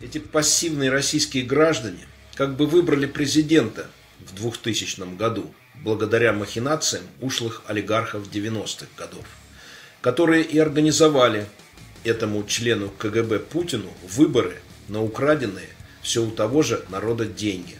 Эти пассивные российские граждане как бы выбрали президента в 2000 году, благодаря махинациям ушлых олигархов 90-х годов, которые и организовали этому члену КГБ Путину выборы на украденные все у того же народа деньги.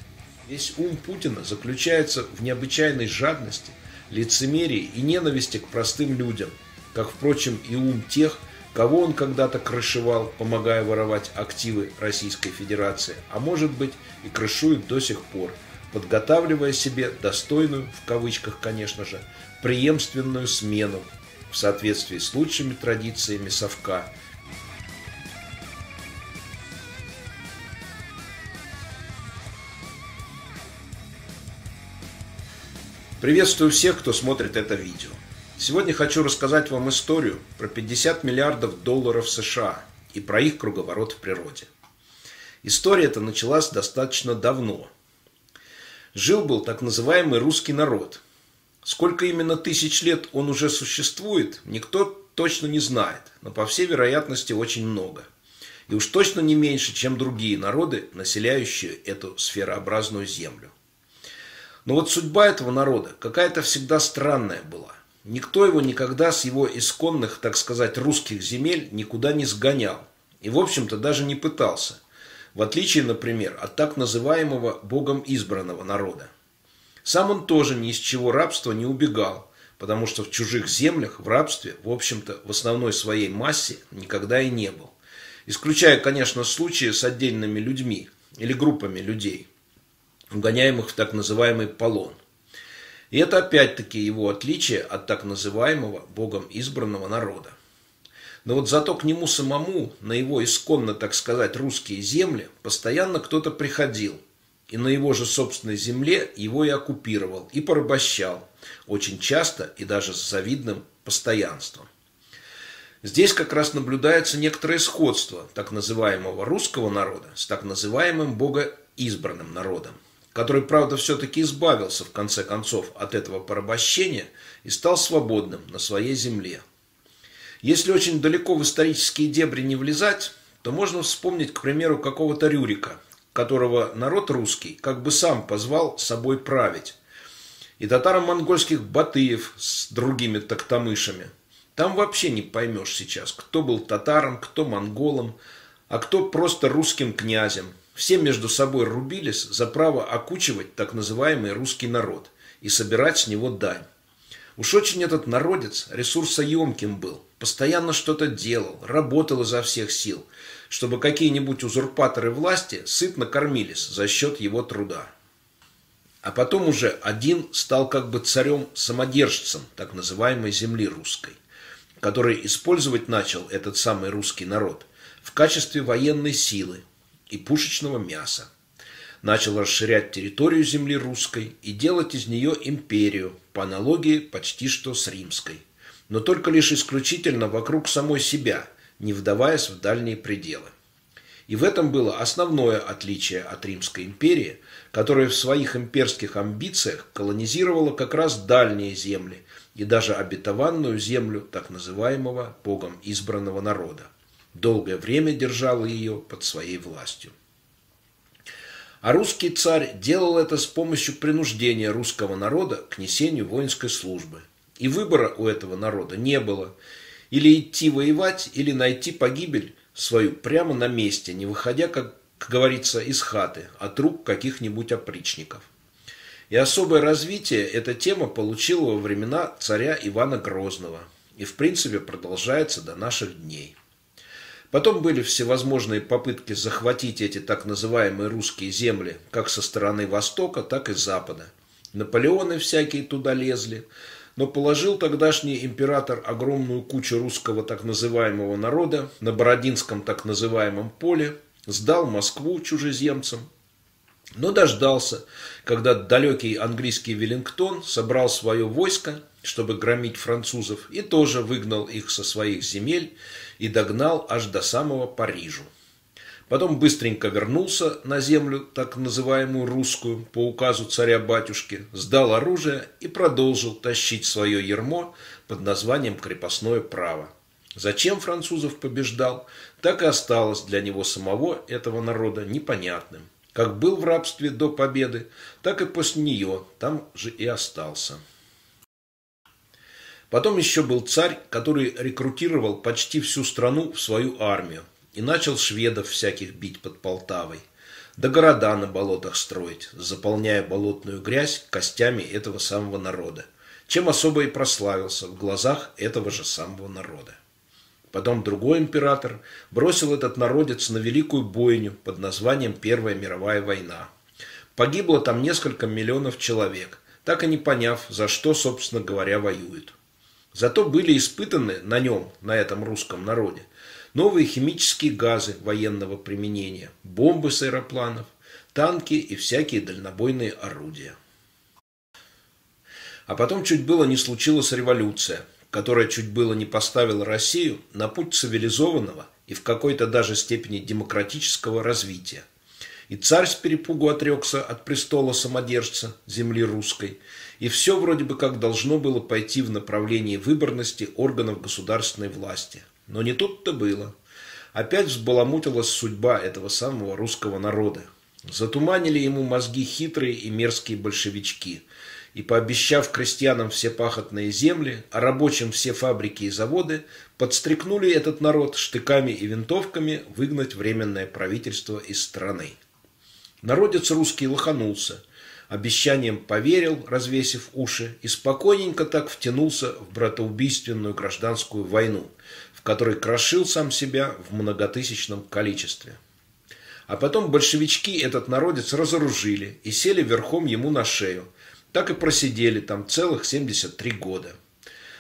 Весь ум Путина заключается в необычайной жадности, лицемерии и ненависти к простым людям, как, впрочем, и ум тех, кого он когда-то крышевал, помогая воровать активы Российской Федерации, а может быть и крышует до сих пор, подготавливая себе достойную, в кавычках, конечно же, преемственную смену в соответствии с лучшими традициями совка. Приветствую всех, кто смотрит это видео. Сегодня хочу рассказать вам историю про 50 миллиардов долларов США и про их круговорот в природе. История эта началась достаточно давно. Жил-был так называемый русский народ. Сколько именно тысяч лет он уже существует, никто точно не знает, но по всей вероятности очень много. И уж точно не меньше, чем другие народы, населяющие эту сферообразную землю. Но вот судьба этого народа какая-то всегда странная была. Никто его никогда с его исконных, так сказать, русских земель никуда не сгонял. И, в общем-то, даже не пытался. В отличие, например, от так называемого Богом избранного народа. Сам он тоже ни из чего рабства не убегал, потому что в чужих землях в рабстве, в общем-то, в основной своей массе никогда и не был. Исключая, конечно, случаи с отдельными людьми или группами людей, угоняемых в так называемый полон – и это опять-таки его отличие от так называемого Богом избранного народа. Но вот зато к нему самому, на его исконно, так сказать, русские земли, постоянно кто-то приходил. И на его же собственной земле его и оккупировал, и порабощал. Очень часто и даже с завидным постоянством. Здесь как раз наблюдается некоторое сходство так называемого русского народа с так называемым богоизбранным народом который, правда, все-таки избавился, в конце концов, от этого порабощения и стал свободным на своей земле. Если очень далеко в исторические дебри не влезать, то можно вспомнить, к примеру, какого-то Рюрика, которого народ русский как бы сам позвал собой править. И татаро-монгольских батыев с другими токтамышами. Там вообще не поймешь сейчас, кто был татаром, кто монголом, а кто просто русским князем – все между собой рубились за право окучивать так называемый русский народ и собирать с него дань. Уж очень этот народец ресурсоемким был, постоянно что-то делал, работал изо всех сил, чтобы какие-нибудь узурпаторы власти сытно кормились за счет его труда. А потом уже один стал как бы царем-самодержцем так называемой земли русской, который использовать начал этот самый русский народ в качестве военной силы, и пушечного мяса. Начал расширять территорию земли русской и делать из нее империю, по аналогии почти что с римской. Но только лишь исключительно вокруг самой себя, не вдаваясь в дальние пределы. И в этом было основное отличие от Римской империи, которая в своих имперских амбициях колонизировала как раз дальние земли и даже обетованную землю так называемого Богом избранного народа долгое время держала ее под своей властью. А русский царь делал это с помощью принуждения русского народа к несению воинской службы. И выбора у этого народа не было. Или идти воевать, или найти погибель свою прямо на месте, не выходя, как, говорится, из хаты, от рук каких-нибудь опричников. И особое развитие эта тема получила во времена царя Ивана Грозного и в принципе продолжается до наших дней. Потом были всевозможные попытки захватить эти так называемые русские земли как со стороны Востока, так и Запада. Наполеоны всякие туда лезли, но положил тогдашний император огромную кучу русского так называемого народа на Бородинском так называемом поле, сдал Москву чужеземцам, но дождался, когда далекий английский Веллингтон собрал свое войско, чтобы громить французов, и тоже выгнал их со своих земель и догнал аж до самого Парижа. Потом быстренько вернулся на землю, так называемую русскую, по указу царя-батюшки, сдал оружие и продолжил тащить свое ермо под названием «крепостное право». Зачем французов побеждал, так и осталось для него самого этого народа непонятным. Как был в рабстве до победы, так и после нее там же и остался. Потом еще был царь, который рекрутировал почти всю страну в свою армию и начал шведов всяких бить под Полтавой, да города на болотах строить, заполняя болотную грязь костями этого самого народа, чем особо и прославился в глазах этого же самого народа. Потом другой император бросил этот народец на великую бойню под названием Первая мировая война. Погибло там несколько миллионов человек, так и не поняв, за что, собственно говоря, воюют. Зато были испытаны на нем, на этом русском народе, новые химические газы военного применения, бомбы с аэропланов, танки и всякие дальнобойные орудия. А потом чуть было не случилась революция, которая чуть было не поставила Россию на путь цивилизованного и в какой-то даже степени демократического развития. И царь с перепугу отрекся от престола самодержца земли русской – и все вроде бы как должно было пойти в направлении выборности органов государственной власти. Но не тут-то было. Опять взбаламутилась судьба этого самого русского народа. Затуманили ему мозги хитрые и мерзкие большевички. И пообещав крестьянам все пахотные земли, а рабочим все фабрики и заводы, подстрекнули этот народ штыками и винтовками выгнать временное правительство из страны. Народец русский лоханулся – обещанием поверил, развесив уши, и спокойненько так втянулся в братоубийственную гражданскую войну, в которой крошил сам себя в многотысячном количестве. А потом большевички этот народец разоружили и сели верхом ему на шею. Так и просидели там целых 73 года.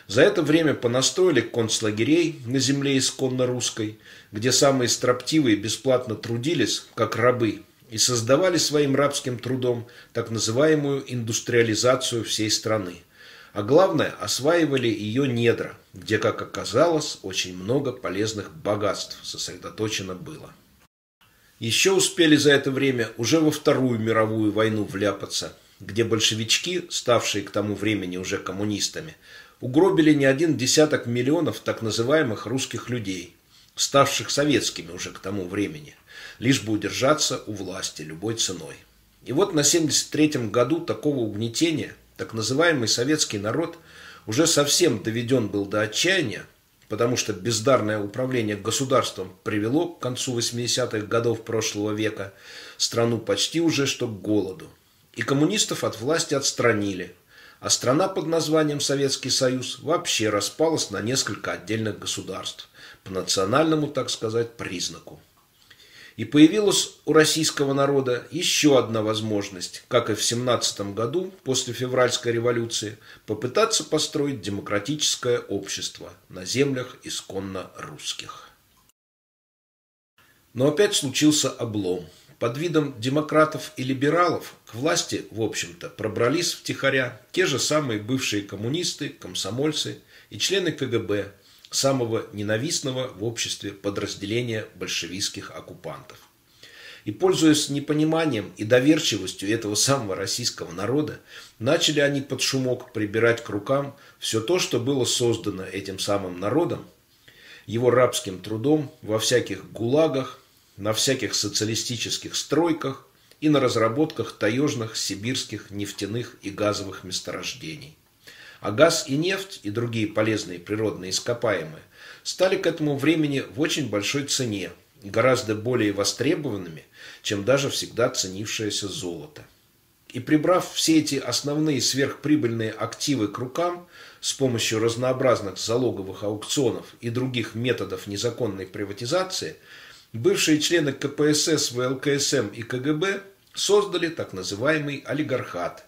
За это время понастроили концлагерей на земле исконно русской, где самые строптивые бесплатно трудились, как рабы, и создавали своим рабским трудом так называемую индустриализацию всей страны. А главное, осваивали ее недра, где, как оказалось, очень много полезных богатств сосредоточено было. Еще успели за это время уже во Вторую мировую войну вляпаться, где большевички, ставшие к тому времени уже коммунистами, угробили не один десяток миллионов так называемых русских людей, ставших советскими уже к тому времени – лишь бы удержаться у власти любой ценой. И вот на 73-м году такого угнетения так называемый советский народ уже совсем доведен был до отчаяния, потому что бездарное управление государством привело к концу 80-х годов прошлого века страну почти уже что к голоду. И коммунистов от власти отстранили, а страна под названием Советский Союз вообще распалась на несколько отдельных государств по национальному, так сказать, признаку. И появилась у российского народа еще одна возможность, как и в 17 году, после февральской революции, попытаться построить демократическое общество на землях исконно русских. Но опять случился облом. Под видом демократов и либералов к власти, в общем-то, пробрались втихаря те же самые бывшие коммунисты, комсомольцы и члены КГБ, самого ненавистного в обществе подразделения большевистских оккупантов. И, пользуясь непониманием и доверчивостью этого самого российского народа, начали они под шумок прибирать к рукам все то, что было создано этим самым народом, его рабским трудом во всяких гулагах, на всяких социалистических стройках и на разработках таежных сибирских нефтяных и газовых месторождений. А газ и нефть и другие полезные природные ископаемые стали к этому времени в очень большой цене, гораздо более востребованными, чем даже всегда ценившееся золото. И прибрав все эти основные сверхприбыльные активы к рукам с помощью разнообразных залоговых аукционов и других методов незаконной приватизации, бывшие члены КПСС, ВЛКСМ и КГБ создали так называемый олигархат,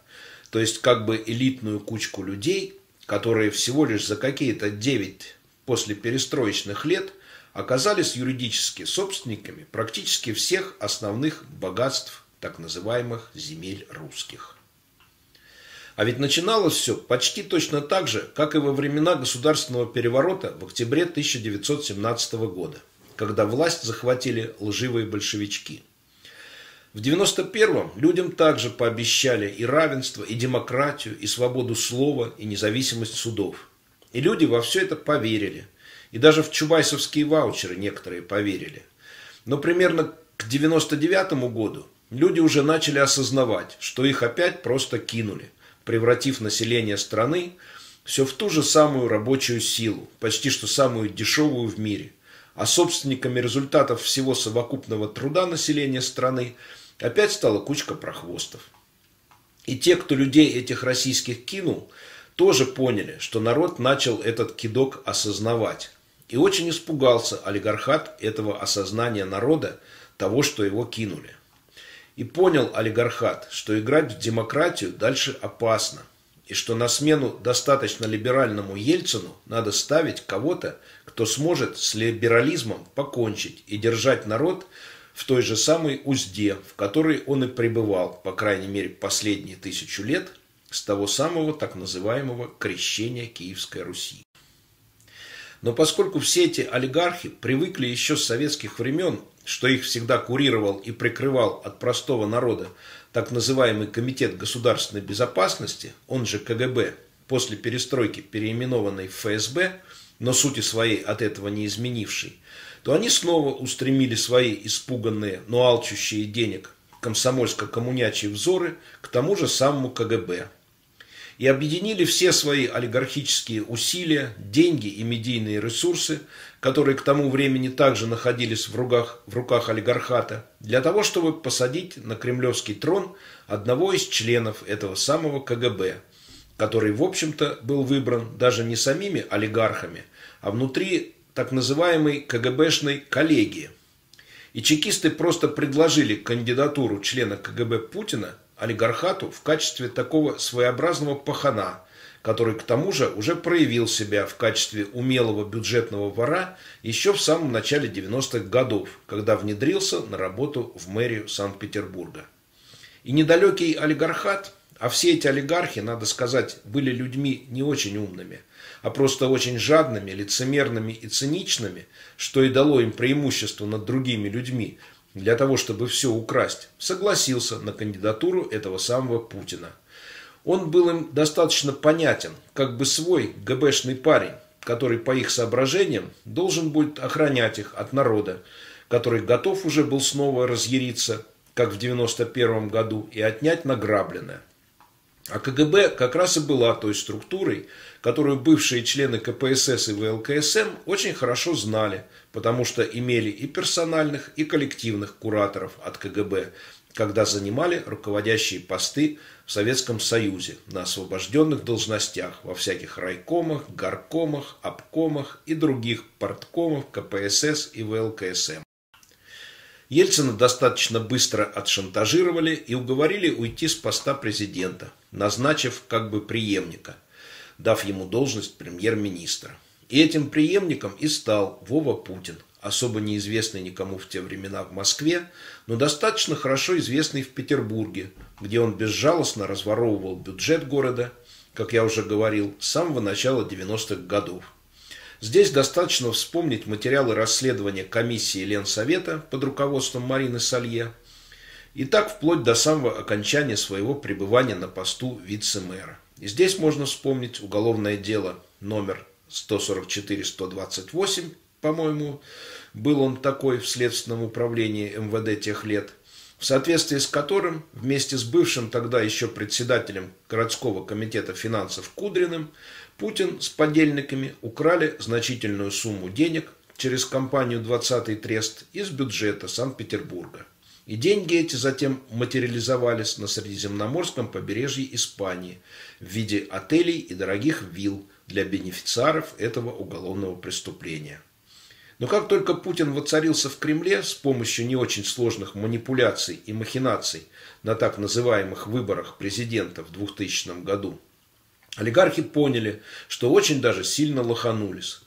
то есть как бы элитную кучку людей, которые всего лишь за какие-то 9 после перестроечных лет оказались юридически собственниками практически всех основных богатств так называемых земель русских. А ведь начиналось все почти точно так же, как и во времена государственного переворота в октябре 1917 года, когда власть захватили лживые большевички – в 91-м людям также пообещали и равенство, и демократию, и свободу слова, и независимость судов. И люди во все это поверили. И даже в чубайсовские ваучеры некоторые поверили. Но примерно к 99 году люди уже начали осознавать, что их опять просто кинули, превратив население страны все в ту же самую рабочую силу, почти что самую дешевую в мире. А собственниками результатов всего совокупного труда населения страны опять стала кучка прохвостов. И те, кто людей этих российских кинул, тоже поняли, что народ начал этот кидок осознавать. И очень испугался олигархат этого осознания народа, того, что его кинули. И понял олигархат, что играть в демократию дальше опасно и что на смену достаточно либеральному Ельцину надо ставить кого-то, кто сможет с либерализмом покончить и держать народ в той же самой узде, в которой он и пребывал, по крайней мере, последние тысячу лет, с того самого так называемого крещения Киевской Руси. Но поскольку все эти олигархи привыкли еще с советских времен, что их всегда курировал и прикрывал от простого народа так называемый Комитет государственной безопасности, он же КГБ, после перестройки переименованный в ФСБ, но сути своей от этого не изменивший, то они снова устремили свои испуганные, но алчущие денег комсомольско-коммунячьи взоры к тому же самому КГБ. И объединили все свои олигархические усилия, деньги и медийные ресурсы которые к тому времени также находились в руках, в руках олигархата, для того, чтобы посадить на кремлевский трон одного из членов этого самого КГБ, который, в общем-то, был выбран даже не самими олигархами, а внутри так называемой КГБшной коллегии. И чекисты просто предложили кандидатуру члена КГБ Путина олигархату в качестве такого своеобразного пахана – который к тому же уже проявил себя в качестве умелого бюджетного вора еще в самом начале 90-х годов, когда внедрился на работу в мэрию Санкт-Петербурга. И недалекий олигархат, а все эти олигархи, надо сказать, были людьми не очень умными, а просто очень жадными, лицемерными и циничными, что и дало им преимущество над другими людьми, для того, чтобы все украсть, согласился на кандидатуру этого самого Путина. Он был им достаточно понятен, как бы свой ГБшный парень, который по их соображениям должен будет охранять их от народа, который готов уже был снова разъяриться, как в 91 году, и отнять награбленное. А КГБ как раз и была той структурой, которую бывшие члены КПСС и ВЛКСМ очень хорошо знали, потому что имели и персональных, и коллективных кураторов от КГБ, когда занимали руководящие посты в Советском Союзе на освобожденных должностях во всяких райкомах, горкомах, обкомах и других порткомах КПСС и ВЛКСМ. Ельцина достаточно быстро отшантажировали и уговорили уйти с поста президента, назначив как бы преемника, дав ему должность премьер-министра. И этим преемником и стал Вова Путин – особо неизвестный никому в те времена в Москве, но достаточно хорошо известный в Петербурге, где он безжалостно разворовывал бюджет города, как я уже говорил, с самого начала 90-х годов. Здесь достаточно вспомнить материалы расследования комиссии Ленсовета под руководством Марины Салье, и так вплоть до самого окончания своего пребывания на посту вице-мэра. И здесь можно вспомнить уголовное дело номер 144-128 по-моему, был он такой в Следственном управлении МВД тех лет, в соответствии с которым вместе с бывшим тогда еще председателем городского комитета финансов Кудриным Путин с подельниками украли значительную сумму денег через компанию «20-й трест» из бюджета Санкт-Петербурга. И деньги эти затем материализовались на Средиземноморском побережье Испании в виде отелей и дорогих вилл для бенефициаров этого уголовного преступления – но как только Путин воцарился в Кремле с помощью не очень сложных манипуляций и махинаций на так называемых выборах президента в 2000 году, олигархи поняли, что очень даже сильно лоханулись.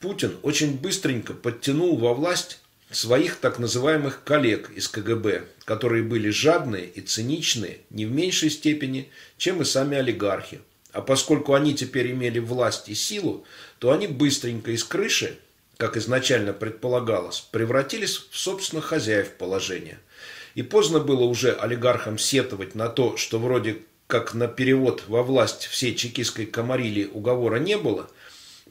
Путин очень быстренько подтянул во власть своих так называемых коллег из КГБ, которые были жадные и циничные не в меньшей степени, чем и сами олигархи. А поскольку они теперь имели власть и силу, то они быстренько из крыши как изначально предполагалось, превратились в собственно хозяев положения. И поздно было уже олигархам сетовать на то, что вроде как на перевод во власть всей чекистской комарилии уговора не было,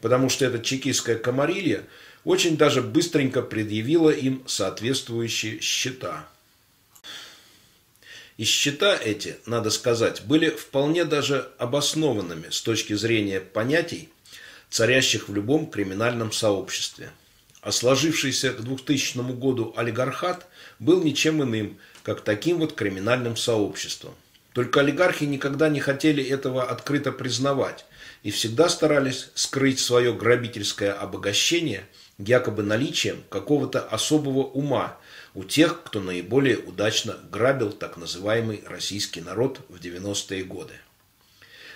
потому что эта чекистская комарилья очень даже быстренько предъявила им соответствующие счета. И счета эти, надо сказать, были вполне даже обоснованными с точки зрения понятий, царящих в любом криминальном сообществе. А сложившийся к 2000 году олигархат был ничем иным, как таким вот криминальным сообществом. Только олигархи никогда не хотели этого открыто признавать и всегда старались скрыть свое грабительское обогащение якобы наличием какого-то особого ума у тех, кто наиболее удачно грабил так называемый российский народ в 90-е годы.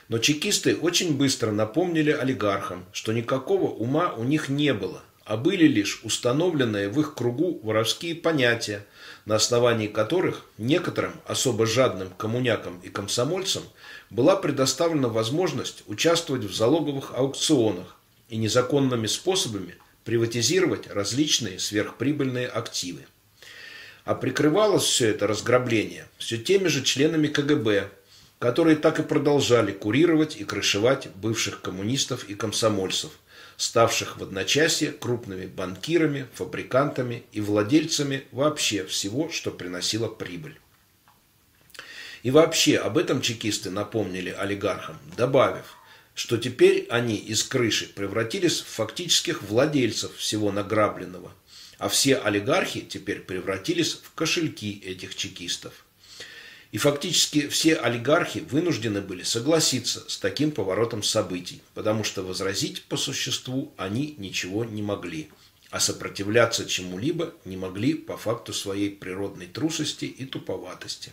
Но чекисты очень быстро напомнили олигархам, что никакого ума у них не было, а были лишь установленные в их кругу воровские понятия, на основании которых некоторым особо жадным коммунякам и комсомольцам была предоставлена возможность участвовать в залоговых аукционах и незаконными способами приватизировать различные сверхприбыльные активы. А прикрывалось все это разграбление все теми же членами КГБ, которые так и продолжали курировать и крышевать бывших коммунистов и комсомольцев, ставших в одночасье крупными банкирами, фабрикантами и владельцами вообще всего, что приносило прибыль. И вообще об этом чекисты напомнили олигархам, добавив, что теперь они из крыши превратились в фактических владельцев всего награбленного, а все олигархи теперь превратились в кошельки этих чекистов – и фактически все олигархи вынуждены были согласиться с таким поворотом событий, потому что возразить по существу они ничего не могли, а сопротивляться чему-либо не могли по факту своей природной трусости и туповатости.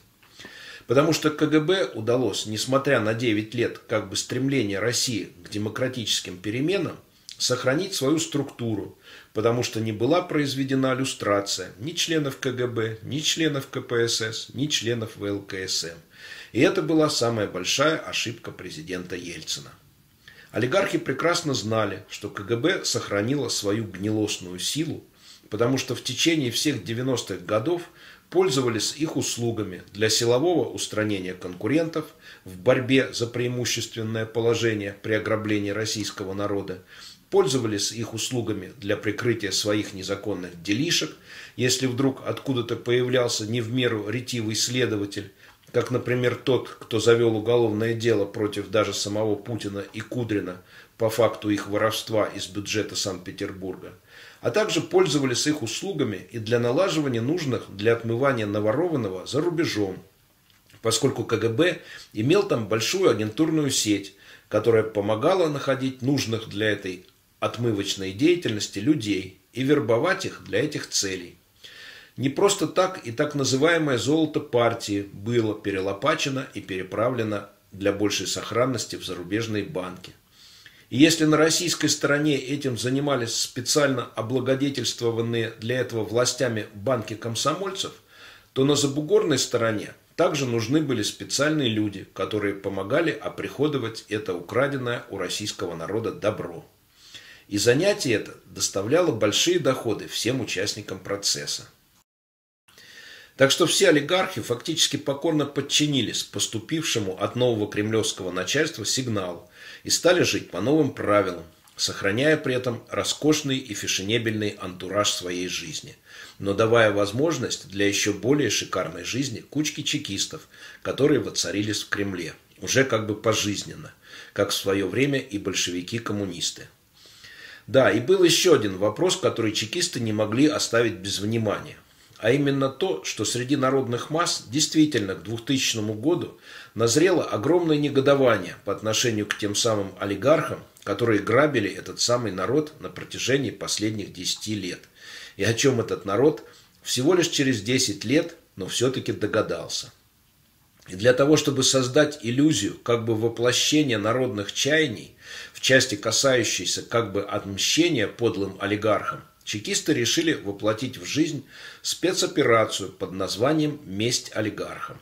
Потому что КГБ удалось, несмотря на 9 лет как бы стремления России к демократическим переменам, сохранить свою структуру, потому что не была произведена люстрация ни членов КГБ, ни членов КПСС, ни членов ВЛКСМ. И это была самая большая ошибка президента Ельцина. Олигархи прекрасно знали, что КГБ сохранило свою гнилостную силу, потому что в течение всех 90-х годов пользовались их услугами для силового устранения конкурентов в борьбе за преимущественное положение при ограблении российского народа пользовались их услугами для прикрытия своих незаконных делишек, если вдруг откуда-то появлялся не в меру ретивый следователь, как, например, тот, кто завел уголовное дело против даже самого Путина и Кудрина по факту их воровства из бюджета Санкт-Петербурга, а также пользовались их услугами и для налаживания нужных для отмывания наворованного за рубежом, поскольку КГБ имел там большую агентурную сеть, которая помогала находить нужных для этой отмывочной деятельности людей и вербовать их для этих целей. Не просто так и так называемое золото партии было перелопачено и переправлено для большей сохранности в зарубежные банки. И если на российской стороне этим занимались специально облагодетельствованные для этого властями банки комсомольцев, то на забугорной стороне также нужны были специальные люди, которые помогали оприходовать это украденное у российского народа добро. И занятие это доставляло большие доходы всем участникам процесса. Так что все олигархи фактически покорно подчинились поступившему от нового кремлевского начальства сигналу и стали жить по новым правилам, сохраняя при этом роскошный и фешенебельный антураж своей жизни, но давая возможность для еще более шикарной жизни кучки чекистов, которые воцарились в Кремле, уже как бы пожизненно, как в свое время и большевики-коммунисты. Да, и был еще один вопрос, который чекисты не могли оставить без внимания. А именно то, что среди народных масс действительно к 2000 году назрело огромное негодование по отношению к тем самым олигархам, которые грабили этот самый народ на протяжении последних 10 лет. И о чем этот народ всего лишь через 10 лет, но все-таки догадался. И для того, чтобы создать иллюзию как бы воплощения народных чаяний части, касающейся как бы отмщения подлым олигархам, чекисты решили воплотить в жизнь спецоперацию под названием «Месть олигархам».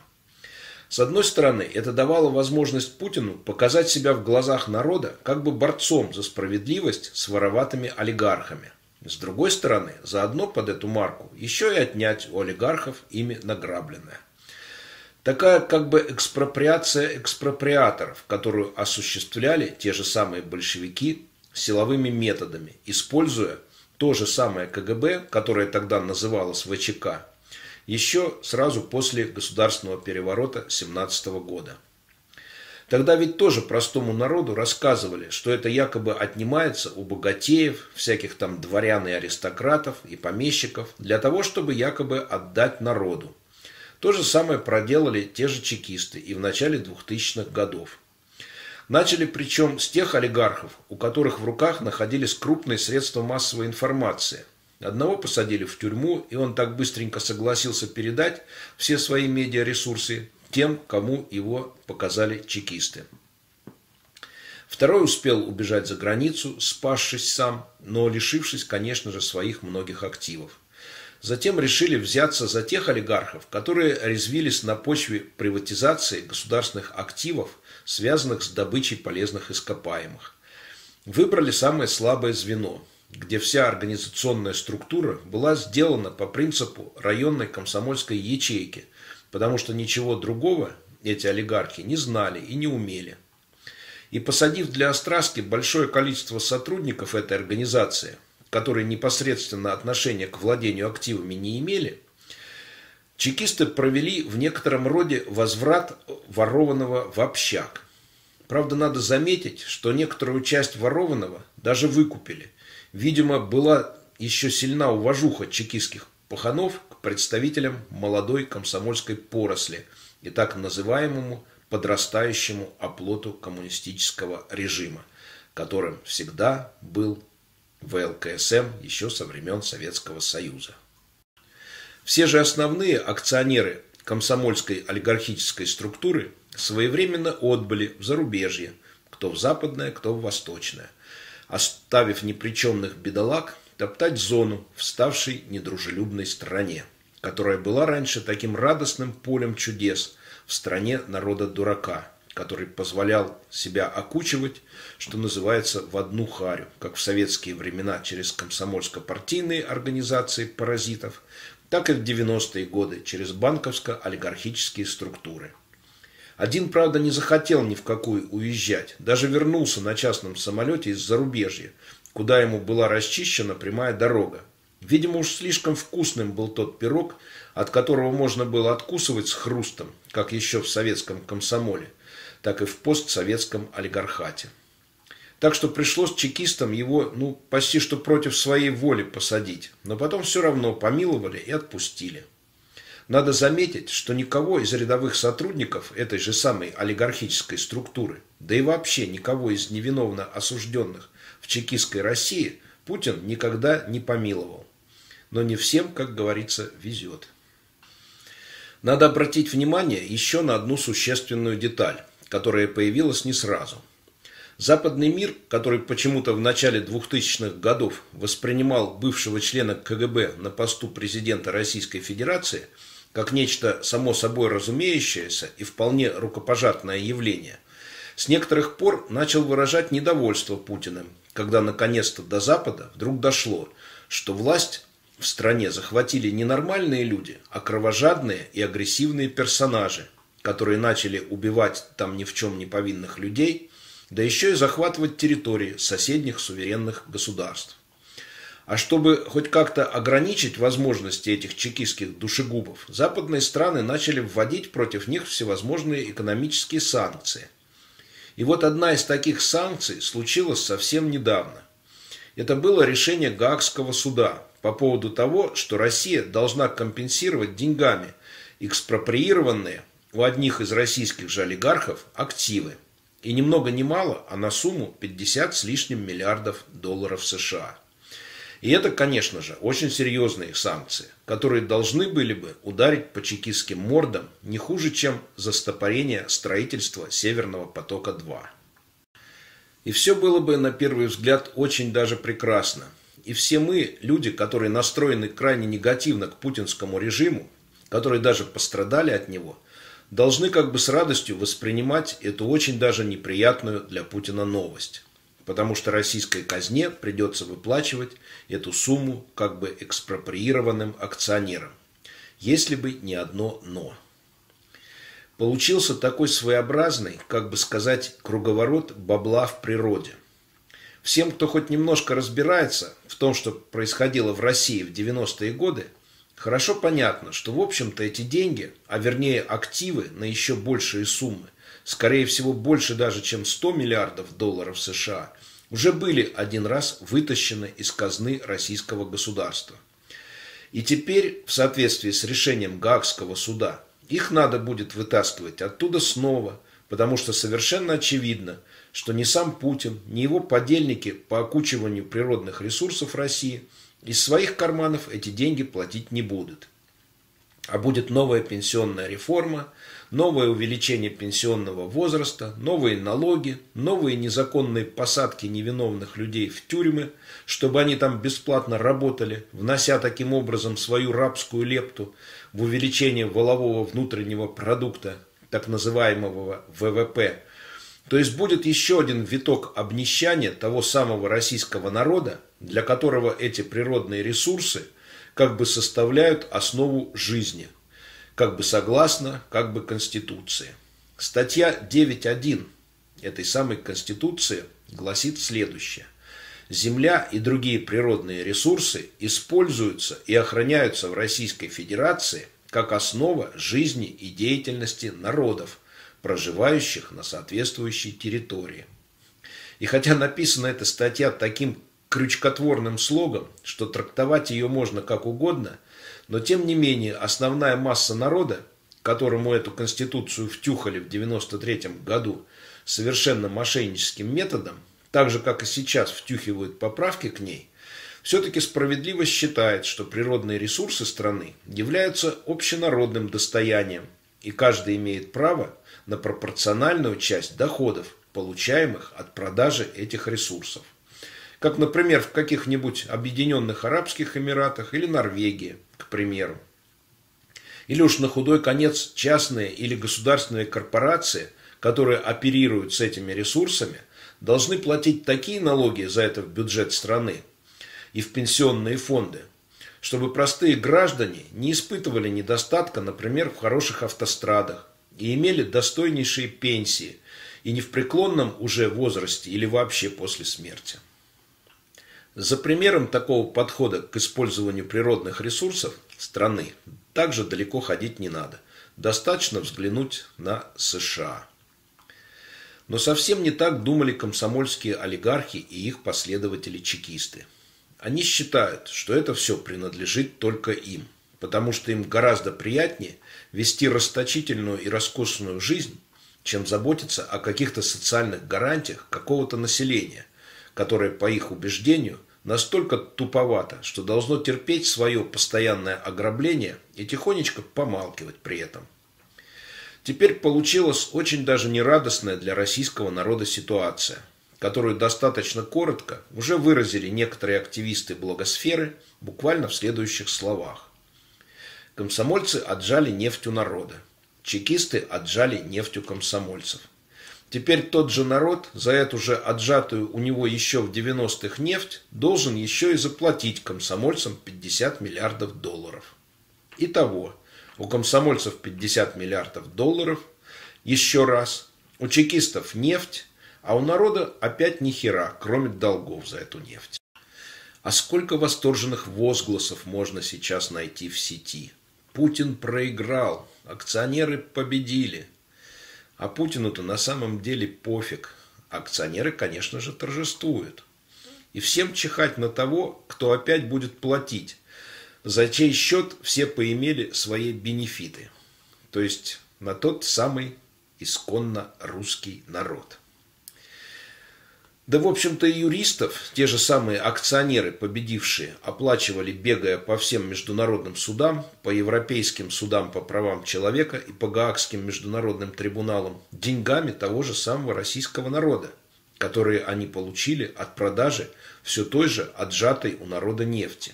С одной стороны, это давало возможность Путину показать себя в глазах народа как бы борцом за справедливость с вороватыми олигархами. С другой стороны, заодно под эту марку еще и отнять у олигархов ими награбленное. Такая как бы экспроприация экспроприаторов, которую осуществляли те же самые большевики силовыми методами, используя то же самое КГБ, которое тогда называлось ВЧК, еще сразу после государственного переворота 17 года. Тогда ведь тоже простому народу рассказывали, что это якобы отнимается у богатеев, всяких там дворян и аристократов и помещиков для того, чтобы якобы отдать народу. То же самое проделали те же чекисты и в начале 2000-х годов. Начали причем с тех олигархов, у которых в руках находились крупные средства массовой информации. Одного посадили в тюрьму, и он так быстренько согласился передать все свои медиаресурсы тем, кому его показали чекисты. Второй успел убежать за границу, спасшись сам, но лишившись, конечно же, своих многих активов. Затем решили взяться за тех олигархов, которые резвились на почве приватизации государственных активов, связанных с добычей полезных ископаемых. Выбрали самое слабое звено, где вся организационная структура была сделана по принципу районной комсомольской ячейки – потому что ничего другого эти олигархи не знали и не умели. И посадив для Остраски большое количество сотрудников этой организации, которые непосредственно отношения к владению активами не имели, чекисты провели в некотором роде возврат ворованного в общак. Правда, надо заметить, что некоторую часть ворованного даже выкупили. Видимо, была еще сильна уважуха чекистских паханов представителям молодой комсомольской поросли и так называемому подрастающему оплоту коммунистического режима, которым всегда был ВЛКСМ еще со времен Советского Союза. Все же основные акционеры комсомольской олигархической структуры своевременно отбыли в зарубежье, кто в западное, кто в восточное, оставив непричемных бедолаг топтать зону в ставшей недружелюбной стране которая была раньше таким радостным полем чудес в стране народа дурака, который позволял себя окучивать, что называется, в одну харю, как в советские времена через комсомольско-партийные организации паразитов, так и в 90-е годы через банковско-олигархические структуры. Один, правда, не захотел ни в какую уезжать, даже вернулся на частном самолете из зарубежья, куда ему была расчищена прямая дорога, Видимо, уж слишком вкусным был тот пирог, от которого можно было откусывать с хрустом, как еще в советском комсомоле, так и в постсоветском олигархате. Так что пришлось чекистам его, ну, почти что против своей воли посадить, но потом все равно помиловали и отпустили. Надо заметить, что никого из рядовых сотрудников этой же самой олигархической структуры, да и вообще никого из невиновно осужденных в чекистской России Путин никогда не помиловал но не всем, как говорится, везет. Надо обратить внимание еще на одну существенную деталь, которая появилась не сразу. Западный мир, который почему-то в начале 2000-х годов воспринимал бывшего члена КГБ на посту президента Российской Федерации как нечто само собой разумеющееся и вполне рукопожатное явление, с некоторых пор начал выражать недовольство Путиным, когда наконец-то до Запада вдруг дошло, что власть в стране захватили не нормальные люди, а кровожадные и агрессивные персонажи, которые начали убивать там ни в чем не повинных людей, да еще и захватывать территории соседних суверенных государств. А чтобы хоть как-то ограничить возможности этих чекистских душегубов, западные страны начали вводить против них всевозможные экономические санкции. И вот одна из таких санкций случилась совсем недавно. Это было решение Гаагского суда, по поводу того, что Россия должна компенсировать деньгами экспроприированные у одних из российских же олигархов активы. И ни много ни мало, а на сумму 50 с лишним миллиардов долларов США. И это, конечно же, очень серьезные санкции, которые должны были бы ударить по чекистским мордам не хуже, чем застопорение строительства Северного потока-2. И все было бы, на первый взгляд, очень даже прекрасно, и все мы, люди, которые настроены крайне негативно к путинскому режиму, которые даже пострадали от него, должны как бы с радостью воспринимать эту очень даже неприятную для Путина новость. Потому что российской казне придется выплачивать эту сумму как бы экспроприированным акционерам. Если бы не одно «но». Получился такой своеобразный, как бы сказать, круговорот бабла в природе – Всем, кто хоть немножко разбирается в том, что происходило в России в 90-е годы, хорошо понятно, что в общем-то эти деньги, а вернее активы на еще большие суммы, скорее всего больше даже чем 100 миллиардов долларов США, уже были один раз вытащены из казны российского государства. И теперь, в соответствии с решением Гаагского суда, их надо будет вытаскивать оттуда снова, потому что совершенно очевидно – что ни сам Путин, ни его подельники по окучиванию природных ресурсов России из своих карманов эти деньги платить не будут. А будет новая пенсионная реформа, новое увеличение пенсионного возраста, новые налоги, новые незаконные посадки невиновных людей в тюрьмы, чтобы они там бесплатно работали, внося таким образом свою рабскую лепту в увеличение волового внутреннего продукта, так называемого ВВП, то есть будет еще один виток обнищания того самого российского народа, для которого эти природные ресурсы как бы составляют основу жизни, как бы согласно как бы Конституции. Статья 9.1 этой самой Конституции гласит следующее. Земля и другие природные ресурсы используются и охраняются в Российской Федерации как основа жизни и деятельности народов – проживающих на соответствующей территории. И хотя написана эта статья таким крючкотворным слогом, что трактовать ее можно как угодно, но тем не менее основная масса народа, которому эту конституцию втюхали в 93 году совершенно мошенническим методом, так же как и сейчас втюхивают поправки к ней, все-таки справедливо считает, что природные ресурсы страны являются общенародным достоянием, и каждый имеет право на пропорциональную часть доходов, получаемых от продажи этих ресурсов. Как, например, в каких-нибудь Объединенных Арабских Эмиратах или Норвегии, к примеру. Или уж на худой конец частные или государственные корпорации, которые оперируют с этими ресурсами, должны платить такие налоги за это в бюджет страны и в пенсионные фонды, чтобы простые граждане не испытывали недостатка, например, в хороших автострадах, и имели достойнейшие пенсии, и не в преклонном уже возрасте или вообще после смерти. За примером такого подхода к использованию природных ресурсов страны также далеко ходить не надо. Достаточно взглянуть на США. Но совсем не так думали комсомольские олигархи и их последователи-чекисты. Они считают, что это все принадлежит только им – потому что им гораздо приятнее вести расточительную и роскошную жизнь, чем заботиться о каких-то социальных гарантиях какого-то населения, которое, по их убеждению, настолько туповато, что должно терпеть свое постоянное ограбление и тихонечко помалкивать при этом. Теперь получилась очень даже нерадостная для российского народа ситуация, которую достаточно коротко уже выразили некоторые активисты благосферы буквально в следующих словах. Комсомольцы отжали нефть у народа. Чекисты отжали нефть у комсомольцев. Теперь тот же народ за эту же отжатую у него еще в 90-х нефть должен еще и заплатить комсомольцам 50 миллиардов долларов. Итого, у комсомольцев 50 миллиардов долларов, еще раз, у чекистов нефть, а у народа опять ни хера, кроме долгов за эту нефть. А сколько восторженных возгласов можно сейчас найти в сети – Путин проиграл, акционеры победили. А Путину-то на самом деле пофиг. Акционеры, конечно же, торжествуют. И всем чихать на того, кто опять будет платить, за чей счет все поимели свои бенефиты. То есть на тот самый исконно русский народ. Да, в общем-то, и юристов, те же самые акционеры, победившие, оплачивали, бегая по всем международным судам, по европейским судам по правам человека и по Гаагским международным трибуналам, деньгами того же самого российского народа, которые они получили от продажи все той же отжатой у народа нефти.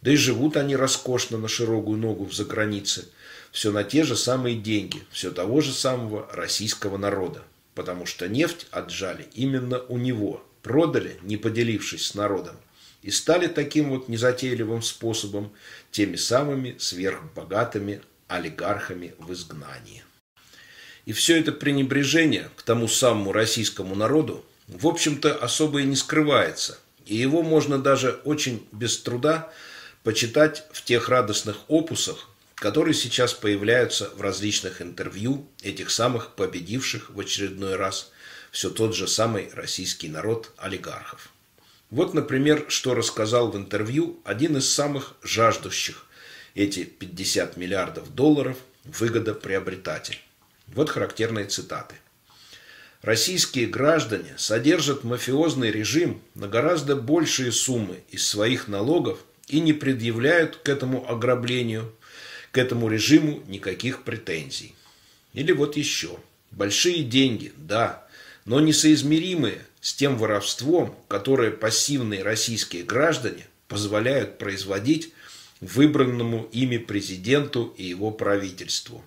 Да и живут они роскошно на широкую ногу в загранице, все на те же самые деньги, все того же самого российского народа потому что нефть отжали именно у него, продали, не поделившись с народом, и стали таким вот незатейливым способом теми самыми сверхбогатыми олигархами в изгнании. И все это пренебрежение к тому самому российскому народу в общем-то, особо и не скрывается, и его можно даже очень без труда почитать в тех радостных опусах, которые сейчас появляются в различных интервью этих самых победивших в очередной раз все тот же самый российский народ олигархов. Вот, например, что рассказал в интервью один из самых жаждущих эти 50 миллиардов долларов выгодоприобретатель. Вот характерные цитаты. Российские граждане содержат мафиозный режим на гораздо большие суммы из своих налогов и не предъявляют к этому ограблению, к этому режиму никаких претензий. Или вот еще. Большие деньги, да, но несоизмеримые с тем воровством, которое пассивные российские граждане позволяют производить выбранному ими президенту и его правительству.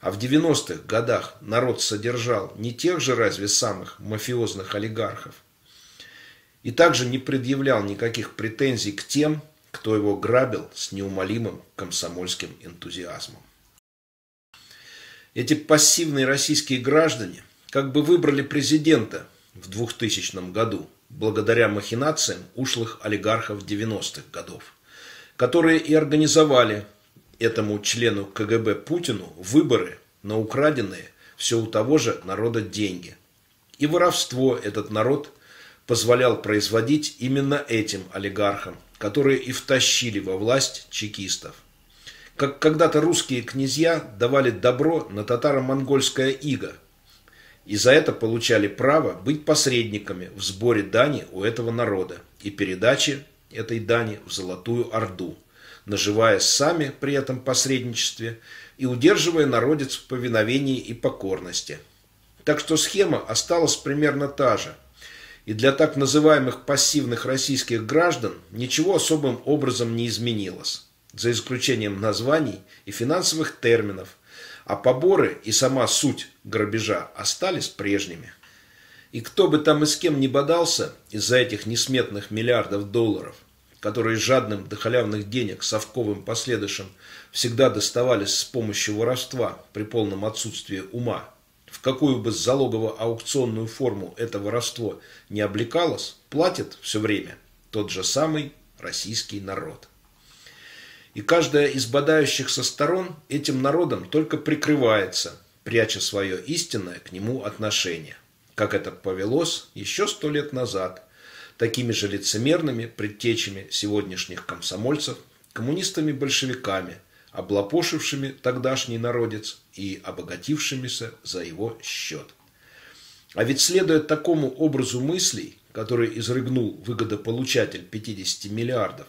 А в 90-х годах народ содержал не тех же разве самых мафиозных олигархов, и также не предъявлял никаких претензий к тем, кто его грабил с неумолимым комсомольским энтузиазмом. Эти пассивные российские граждане как бы выбрали президента в 2000 году благодаря махинациям ушлых олигархов 90-х годов, которые и организовали этому члену КГБ Путину выборы на украденные все у того же народа деньги. И воровство этот народ позволял производить именно этим олигархам, которые и втащили во власть чекистов. Как когда-то русские князья давали добро на татаро-монгольское иго, и за это получали право быть посредниками в сборе дани у этого народа и передаче этой дани в Золотую Орду, наживая сами при этом посредничестве и удерживая народец в повиновении и покорности. Так что схема осталась примерно та же – и для так называемых пассивных российских граждан ничего особым образом не изменилось, за исключением названий и финансовых терминов, а поборы и сама суть грабежа остались прежними. И кто бы там и с кем не бодался из-за этих несметных миллиардов долларов, которые жадным до халявных денег совковым последующим всегда доставались с помощью воровства при полном отсутствии ума, какую бы залогово-аукционную форму это воровство не облекалось, платит все время тот же самый российский народ. И каждая из бодающихся сторон этим народом только прикрывается, пряча свое истинное к нему отношение, как это повелось еще сто лет назад, такими же лицемерными предтечами сегодняшних комсомольцев, коммунистами-большевиками – облапошившими тогдашний народец и обогатившимися за его счет. А ведь следуя такому образу мыслей, который изрыгнул выгодополучатель 50 миллиардов,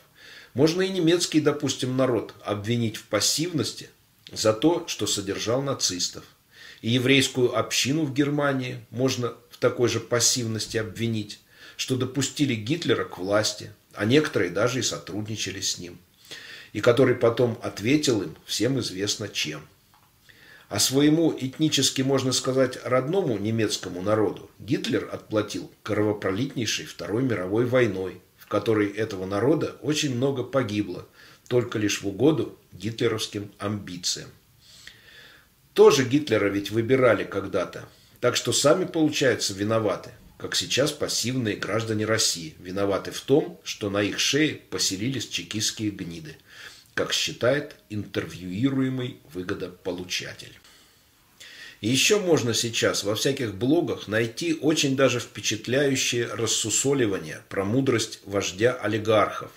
можно и немецкий, допустим, народ обвинить в пассивности за то, что содержал нацистов. И еврейскую общину в Германии можно в такой же пассивности обвинить, что допустили Гитлера к власти, а некоторые даже и сотрудничали с ним и который потом ответил им всем известно чем. А своему этнически, можно сказать, родному немецкому народу Гитлер отплатил кровопролитнейшей Второй мировой войной, в которой этого народа очень много погибло, только лишь в угоду гитлеровским амбициям. Тоже Гитлера ведь выбирали когда-то, так что сами, получается, виноваты, как сейчас пассивные граждане России виноваты в том, что на их шее поселились чекистские гниды – как считает интервьюируемый выгодополучатель. Еще можно сейчас во всяких блогах найти очень даже впечатляющее рассусоливание про мудрость вождя олигархов,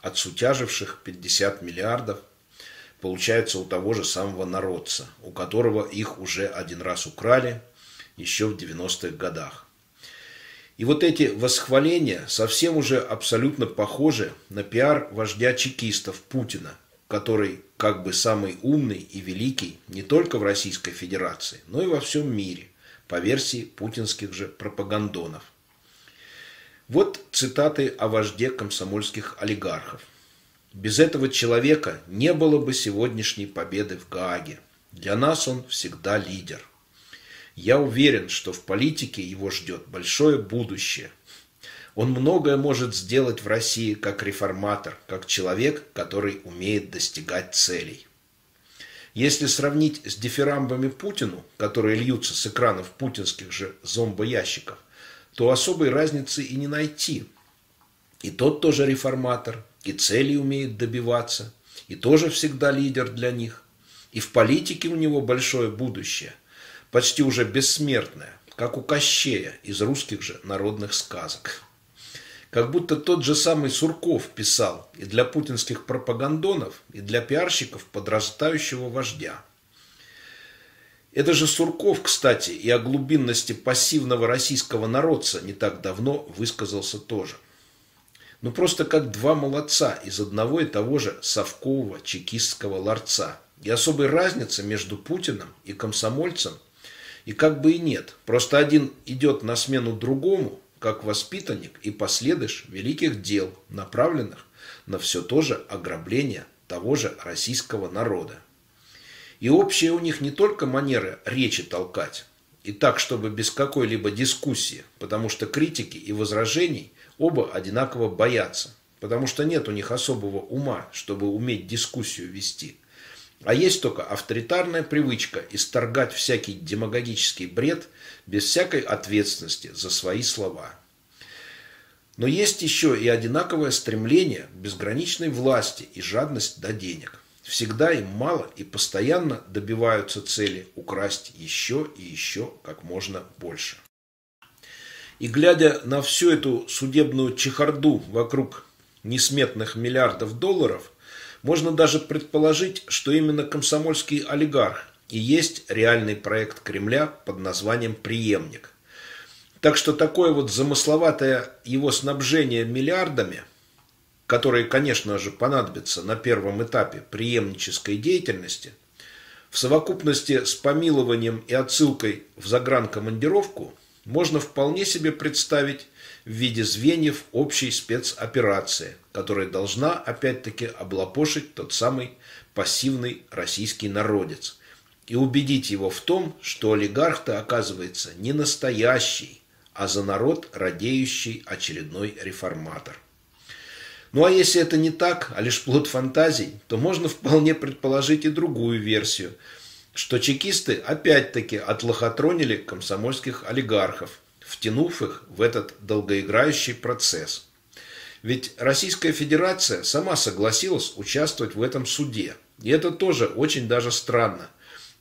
отсутяживших 50 миллиардов, получается у того же самого народца, у которого их уже один раз украли еще в 90-х годах. И вот эти восхваления совсем уже абсолютно похожи на пиар вождя чекистов Путина, который как бы самый умный и великий не только в Российской Федерации, но и во всем мире, по версии путинских же пропагандонов. Вот цитаты о вожде комсомольских олигархов. Без этого человека не было бы сегодняшней победы в Гааге. Для нас он всегда лидер. Я уверен, что в политике его ждет большое будущее. Он многое может сделать в России как реформатор, как человек, который умеет достигать целей. Если сравнить с дифирамбами Путину, которые льются с экранов путинских же зомбоящиков, то особой разницы и не найти. И тот тоже реформатор, и цели умеет добиваться, и тоже всегда лидер для них. И в политике у него большое будущее, почти уже бессмертное, как у Кощея из русских же народных сказок. Как будто тот же самый Сурков писал и для путинских пропагандонов, и для пиарщиков подрастающего вождя. Это же Сурков, кстати, и о глубинности пассивного российского народца не так давно высказался тоже. Ну просто как два молодца из одного и того же совкового чекистского ларца. И особой разницы между Путиным и комсомольцем и как бы и нет. Просто один идет на смену другому, как воспитанник и последыш великих дел, направленных на все то же ограбление того же российского народа. И общее у них не только манера речи толкать, и так, чтобы без какой-либо дискуссии, потому что критики и возражений оба одинаково боятся, потому что нет у них особого ума, чтобы уметь дискуссию вести. А есть только авторитарная привычка исторгать всякий демагогический бред без всякой ответственности за свои слова. Но есть еще и одинаковое стремление к безграничной власти и жадность до денег. Всегда им мало и постоянно добиваются цели украсть еще и еще как можно больше. И глядя на всю эту судебную чехарду вокруг несметных миллиардов долларов, можно даже предположить, что именно комсомольский олигарх и есть реальный проект Кремля под названием «Приемник». Так что такое вот замысловатое его снабжение миллиардами, которые, конечно же, понадобятся на первом этапе преемнической деятельности, в совокупности с помилованием и отсылкой в загранкомандировку можно вполне себе представить в виде звеньев общей спецоперации, которая должна опять-таки облапошить тот самый пассивный российский народец и убедить его в том, что олигарх-то оказывается не настоящий, а за народ радеющий очередной реформатор. Ну а если это не так, а лишь плод фантазий, то можно вполне предположить и другую версию, что чекисты опять-таки отлохотронили комсомольских олигархов, втянув их в этот долгоиграющий процесс. Ведь Российская Федерация сама согласилась участвовать в этом суде. И это тоже очень даже странно,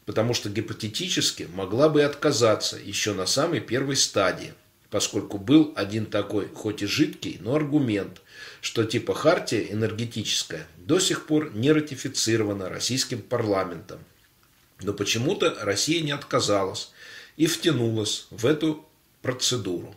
потому что гипотетически могла бы отказаться еще на самой первой стадии поскольку был один такой, хоть и жидкий, но аргумент, что типа хартия энергетическая до сих пор не ратифицирована российским парламентом. Но почему-то Россия не отказалась и втянулась в эту процедуру.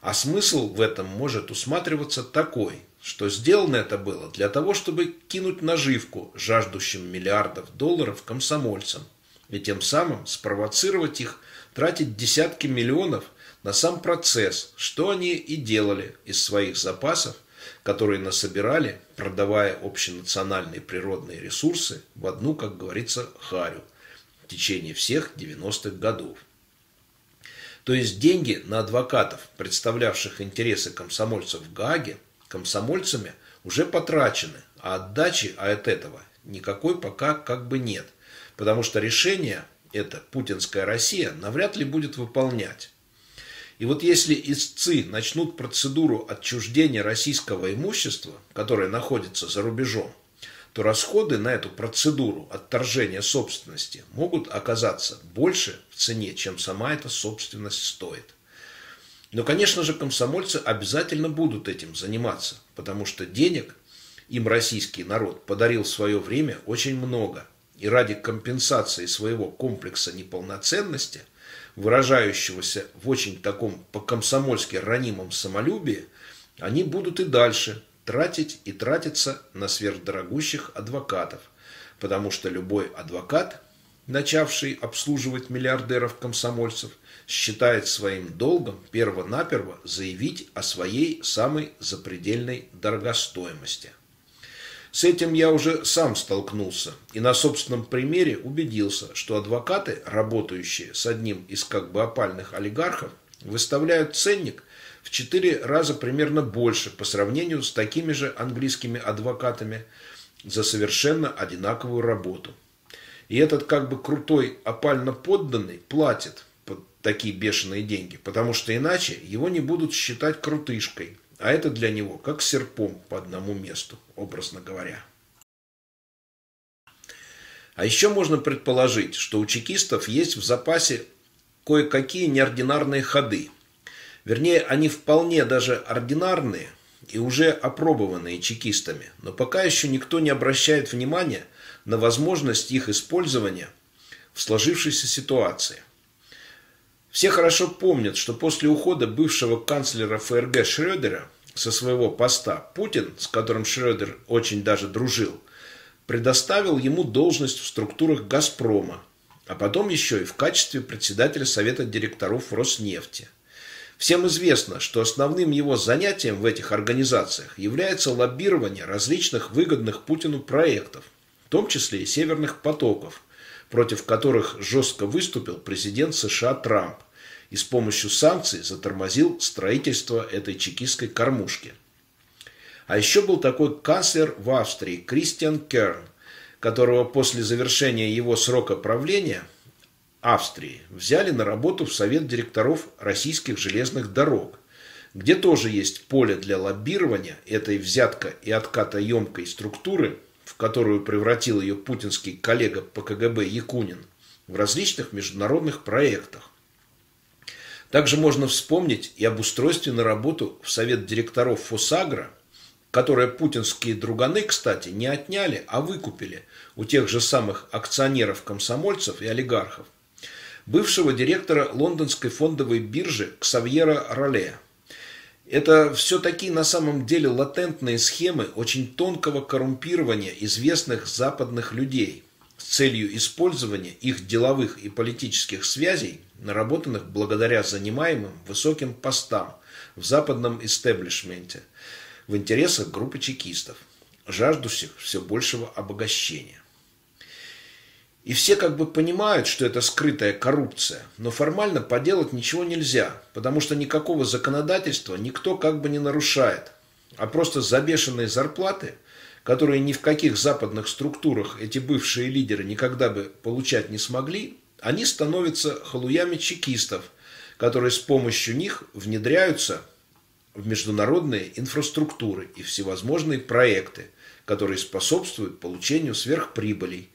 А смысл в этом может усматриваться такой, что сделано это было для того, чтобы кинуть наживку жаждущим миллиардов долларов комсомольцам и тем самым спровоцировать их тратить десятки миллионов на сам процесс, что они и делали из своих запасов, которые насобирали, продавая общенациональные природные ресурсы в одну, как говорится, харю в течение всех 90-х годов. То есть деньги на адвокатов, представлявших интересы комсомольцев в Гааге, комсомольцами уже потрачены, а отдачи от этого никакой пока как бы нет, потому что решение это путинская Россия навряд ли будет выполнять. И вот если истцы начнут процедуру отчуждения российского имущества, которое находится за рубежом, то расходы на эту процедуру отторжения собственности могут оказаться больше в цене, чем сама эта собственность стоит. Но, конечно же, комсомольцы обязательно будут этим заниматься, потому что денег им российский народ подарил в свое время очень много. И ради компенсации своего комплекса неполноценности – выражающегося в очень таком по-комсомольски ранимом самолюбии, они будут и дальше тратить и тратиться на сверхдорогущих адвокатов, потому что любой адвокат, начавший обслуживать миллиардеров-комсомольцев, считает своим долгом перво-наперво заявить о своей самой запредельной дорогостоимости – с этим я уже сам столкнулся и на собственном примере убедился, что адвокаты, работающие с одним из как бы опальных олигархов, выставляют ценник в четыре раза примерно больше по сравнению с такими же английскими адвокатами за совершенно одинаковую работу. И этот как бы крутой опально подданный платит под такие бешеные деньги, потому что иначе его не будут считать крутышкой, а это для него как серпом по одному месту, образно говоря. А еще можно предположить, что у чекистов есть в запасе кое-какие неординарные ходы. Вернее, они вполне даже ординарные и уже опробованные чекистами, но пока еще никто не обращает внимания на возможность их использования в сложившейся ситуации. Все хорошо помнят, что после ухода бывшего канцлера ФРГ Шрёдера со своего поста Путин, с которым Шрёдер очень даже дружил, предоставил ему должность в структурах «Газпрома», а потом еще и в качестве председателя Совета директоров Роснефти. Всем известно, что основным его занятием в этих организациях является лоббирование различных выгодных Путину проектов, в том числе и «Северных потоков», против которых жестко выступил президент США Трамп и с помощью санкций затормозил строительство этой чекистской кормушки. А еще был такой канцлер в Австрии Кристиан Керн, которого после завершения его срока правления Австрии взяли на работу в Совет директоров российских железных дорог, где тоже есть поле для лоббирования этой взятка и отката емкой структуры, в которую превратил ее путинский коллега по КГБ Якунин, в различных международных проектах. Также можно вспомнить и об устройстве на работу в Совет директоров Фосагра – которые путинские друганы, кстати, не отняли, а выкупили у тех же самых акционеров-комсомольцев и олигархов, бывшего директора лондонской фондовой биржи Ксавьера Роле. Это все такие на самом деле латентные схемы очень тонкого коррумпирования известных западных людей с целью использования их деловых и политических связей, наработанных благодаря занимаемым высоким постам в западном истеблишменте – в интересах группы чекистов, жаждущих все большего обогащения. И все как бы понимают, что это скрытая коррупция, но формально поделать ничего нельзя, потому что никакого законодательства никто как бы не нарушает, а просто забешенные зарплаты, которые ни в каких западных структурах эти бывшие лидеры никогда бы получать не смогли, они становятся халуями чекистов, которые с помощью них внедряются в международные инфраструктуры и всевозможные проекты, которые способствуют получению сверхприбылей,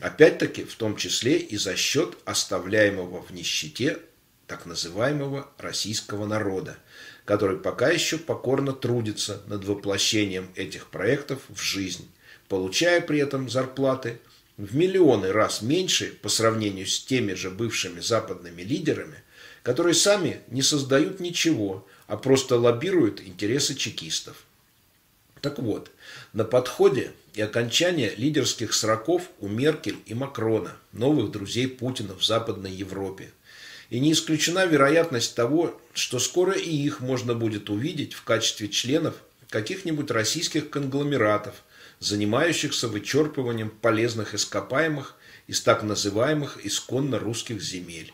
опять-таки в том числе и за счет оставляемого в нищете так называемого российского народа, который пока еще покорно трудится над воплощением этих проектов в жизнь, получая при этом зарплаты в миллионы раз меньше по сравнению с теми же бывшими западными лидерами, которые сами не создают ничего, а просто лоббируют интересы чекистов. Так вот, на подходе и окончание лидерских сроков у Меркель и Макрона, новых друзей Путина в Западной Европе. И не исключена вероятность того, что скоро и их можно будет увидеть в качестве членов каких-нибудь российских конгломератов, занимающихся вычерпыванием полезных ископаемых из так называемых исконно русских земель.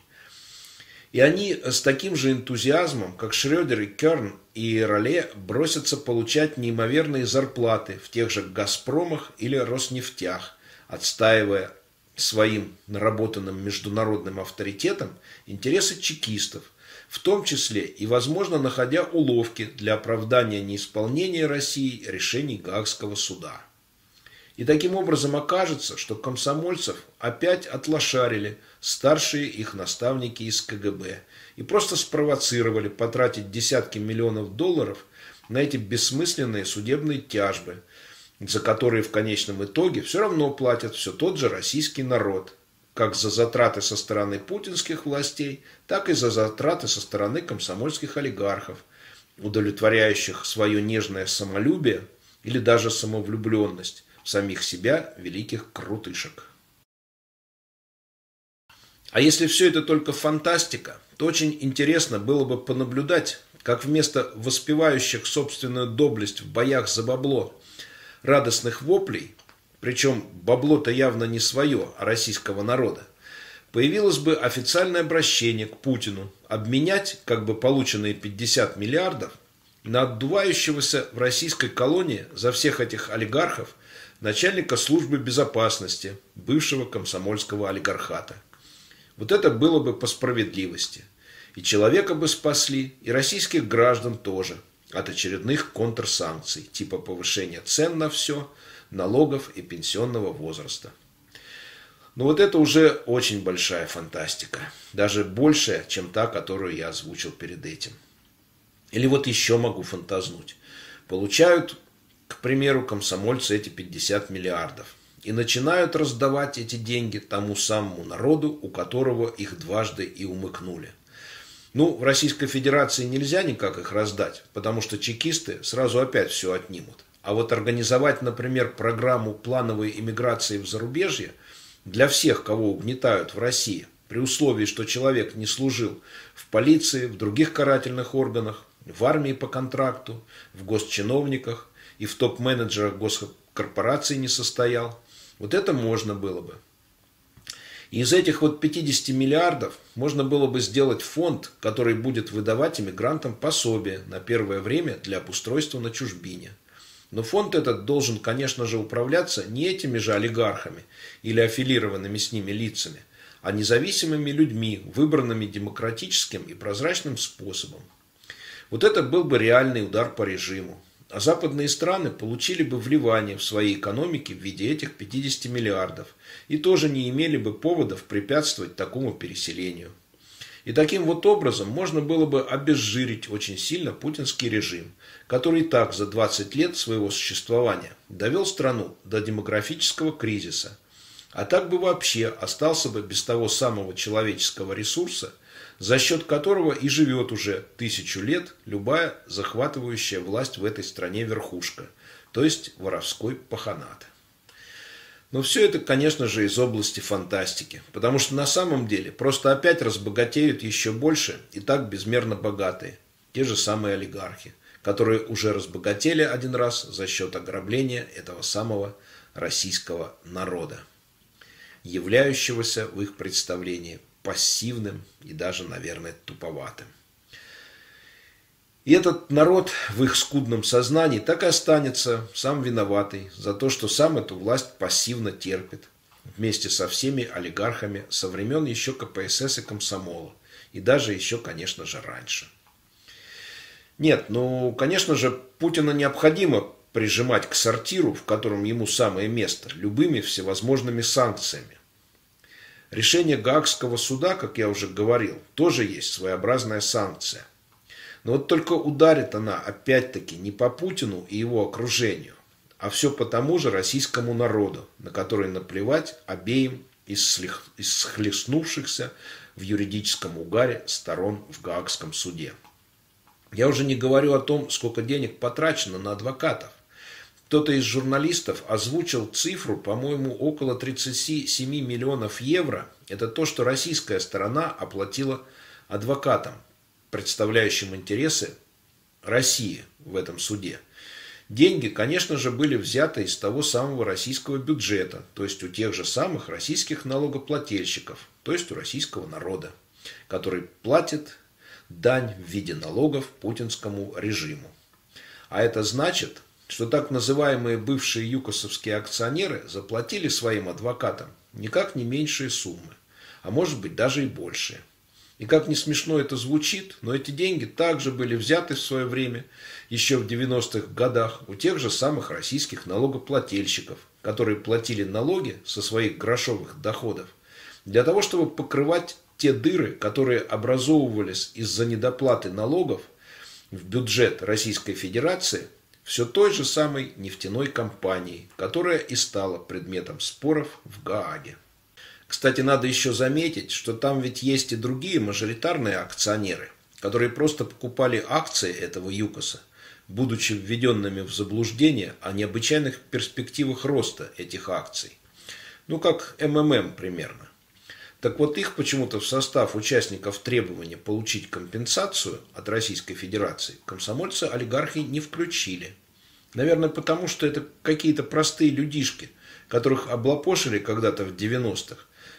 И они с таким же энтузиазмом, как Шрёдер и Керн и Роле, бросятся получать неимоверные зарплаты в тех же «Газпромах» или «Роснефтях», отстаивая своим наработанным международным авторитетом интересы чекистов, в том числе и, возможно, находя уловки для оправдания неисполнения России решений Гаагского суда. И таким образом окажется, что комсомольцев опять отлошарили старшие их наставники из КГБ и просто спровоцировали потратить десятки миллионов долларов на эти бессмысленные судебные тяжбы, за которые в конечном итоге все равно платят все тот же российский народ, как за затраты со стороны путинских властей, так и за затраты со стороны комсомольских олигархов, удовлетворяющих свое нежное самолюбие или даже самовлюбленность, самих себя великих крутышек. А если все это только фантастика, то очень интересно было бы понаблюдать, как вместо воспевающих собственную доблесть в боях за бабло радостных воплей, причем бабло-то явно не свое, а российского народа, появилось бы официальное обращение к Путину обменять как бы полученные 50 миллиардов на отдувающегося в российской колонии за всех этих олигархов начальника службы безопасности бывшего комсомольского олигархата. Вот это было бы по справедливости. И человека бы спасли, и российских граждан тоже от очередных контрсанкций, типа повышения цен на все, налогов и пенсионного возраста. Но вот это уже очень большая фантастика. Даже большая, чем та, которую я озвучил перед этим. Или вот еще могу фантазнуть. Получают, к примеру, комсомольцы эти 50 миллиардов. И начинают раздавать эти деньги тому самому народу, у которого их дважды и умыкнули. Ну, в Российской Федерации нельзя никак их раздать, потому что чекисты сразу опять все отнимут. А вот организовать, например, программу плановой иммиграции в зарубежье для всех, кого угнетают в России, при условии, что человек не служил в полиции, в других карательных органах, в армии по контракту, в госчиновниках и в топ-менеджерах госкорпораций не состоял, вот это можно было бы. И из этих вот 50 миллиардов можно было бы сделать фонд, который будет выдавать иммигрантам пособие на первое время для обустройства на чужбине. Но фонд этот должен, конечно же, управляться не этими же олигархами или аффилированными с ними лицами, а независимыми людьми, выбранными демократическим и прозрачным способом. Вот это был бы реальный удар по режиму. А западные страны получили бы вливание в свои экономики в виде этих 50 миллиардов и тоже не имели бы поводов препятствовать такому переселению. И таким вот образом можно было бы обезжирить очень сильно путинский режим, который так за 20 лет своего существования довел страну до демографического кризиса, а так бы вообще остался бы без того самого человеческого ресурса, за счет которого и живет уже тысячу лет любая захватывающая власть в этой стране верхушка, то есть воровской паханат. Но все это, конечно же, из области фантастики, потому что на самом деле просто опять разбогатеют еще больше и так безмерно богатые, те же самые олигархи, которые уже разбогатели один раз за счет ограбления этого самого российского народа, являющегося в их представлении пассивным и даже, наверное, туповатым. И этот народ в их скудном сознании так и останется сам виноватый за то, что сам эту власть пассивно терпит вместе со всеми олигархами со времен еще КПСС и комсомола. И даже еще, конечно же, раньше. Нет, ну, конечно же, Путина необходимо прижимать к сортиру, в котором ему самое место, любыми всевозможными санкциями. Решение Гаагского суда, как я уже говорил, тоже есть своеобразная санкция. Но вот только ударит она опять-таки не по Путину и его окружению, а все по тому же российскому народу, на который наплевать обеим из схлестнувшихся в юридическом угаре сторон в Гаагском суде. Я уже не говорю о том, сколько денег потрачено на адвокатов. Кто-то из журналистов озвучил цифру, по-моему, около 37 миллионов евро. Это то, что российская сторона оплатила адвокатам представляющим интересы России в этом суде. Деньги, конечно же, были взяты из того самого российского бюджета, то есть у тех же самых российских налогоплательщиков, то есть у российского народа, который платит дань в виде налогов путинскому режиму. А это значит, что так называемые бывшие юкосовские акционеры заплатили своим адвокатам никак не меньшие суммы, а может быть даже и большие – и как не смешно это звучит, но эти деньги также были взяты в свое время, еще в 90-х годах, у тех же самых российских налогоплательщиков, которые платили налоги со своих грошовых доходов, для того, чтобы покрывать те дыры, которые образовывались из-за недоплаты налогов в бюджет Российской Федерации все той же самой нефтяной компании, которая и стала предметом споров в Гааге. Кстати, надо еще заметить, что там ведь есть и другие мажоритарные акционеры, которые просто покупали акции этого ЮКОСа, будучи введенными в заблуждение о необычайных перспективах роста этих акций. Ну, как МММ примерно. Так вот, их почему-то в состав участников требования получить компенсацию от Российской Федерации комсомольцы-олигархи не включили. Наверное, потому что это какие-то простые людишки, которых облапошили когда-то в 90-х,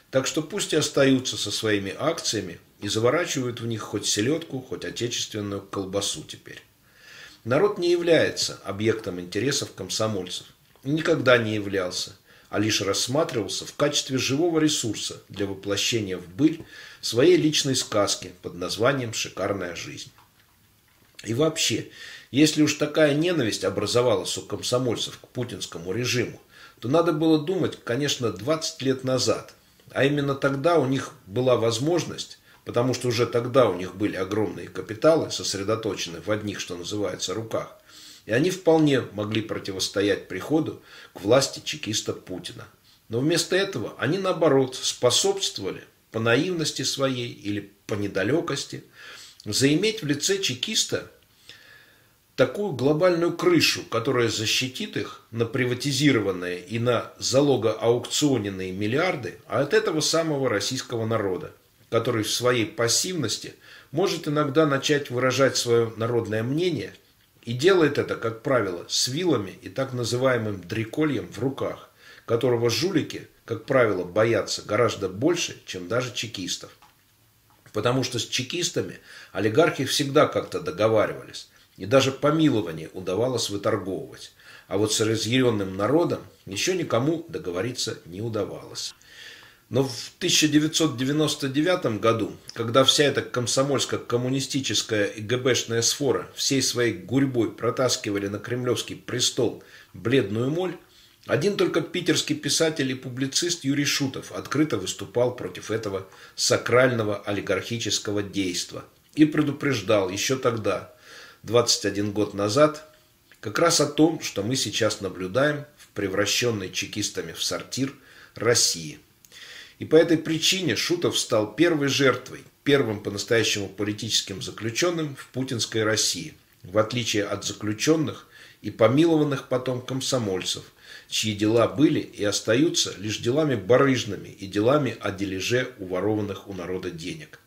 так что пусть и остаются со своими акциями и заворачивают в них хоть селедку, хоть отечественную колбасу теперь. Народ не является объектом интересов комсомольцев. никогда не являлся, а лишь рассматривался в качестве живого ресурса для воплощения в быль своей личной сказки под названием «Шикарная жизнь». И вообще, если уж такая ненависть образовалась у комсомольцев к путинскому режиму, то надо было думать, конечно, 20 лет назад. А именно тогда у них была возможность, потому что уже тогда у них были огромные капиталы, сосредоточены в одних, что называется, руках, и они вполне могли противостоять приходу к власти чекиста Путина. Но вместо этого они, наоборот, способствовали по наивности своей или по недалекости заиметь в лице чекиста такую глобальную крышу, которая защитит их на приватизированные и на залогоаукционенные миллиарды а от этого самого российского народа, который в своей пассивности может иногда начать выражать свое народное мнение – и делает это, как правило, с вилами и так называемым дрекольем в руках, которого жулики, как правило, боятся гораздо больше, чем даже чекистов. Потому что с чекистами олигархи всегда как-то договаривались, и даже помилование удавалось выторговывать. А вот с разъяренным народом еще никому договориться не удавалось. Но в 1999 году, когда вся эта комсомольско-коммунистическая и ГБшная сфора всей своей гурьбой протаскивали на кремлевский престол бледную моль, один только питерский писатель и публицист Юрий Шутов открыто выступал против этого сакрального олигархического действа и предупреждал еще тогда, 21 год назад, как раз о том, что мы сейчас наблюдаем в превращенной чекистами в сортир России. И по этой причине Шутов стал первой жертвой, первым по-настоящему политическим заключенным в путинской России, в отличие от заключенных и помилованных потом комсомольцев, чьи дела были и остаются лишь делами барыжными и делами о дележе уворованных у народа денег.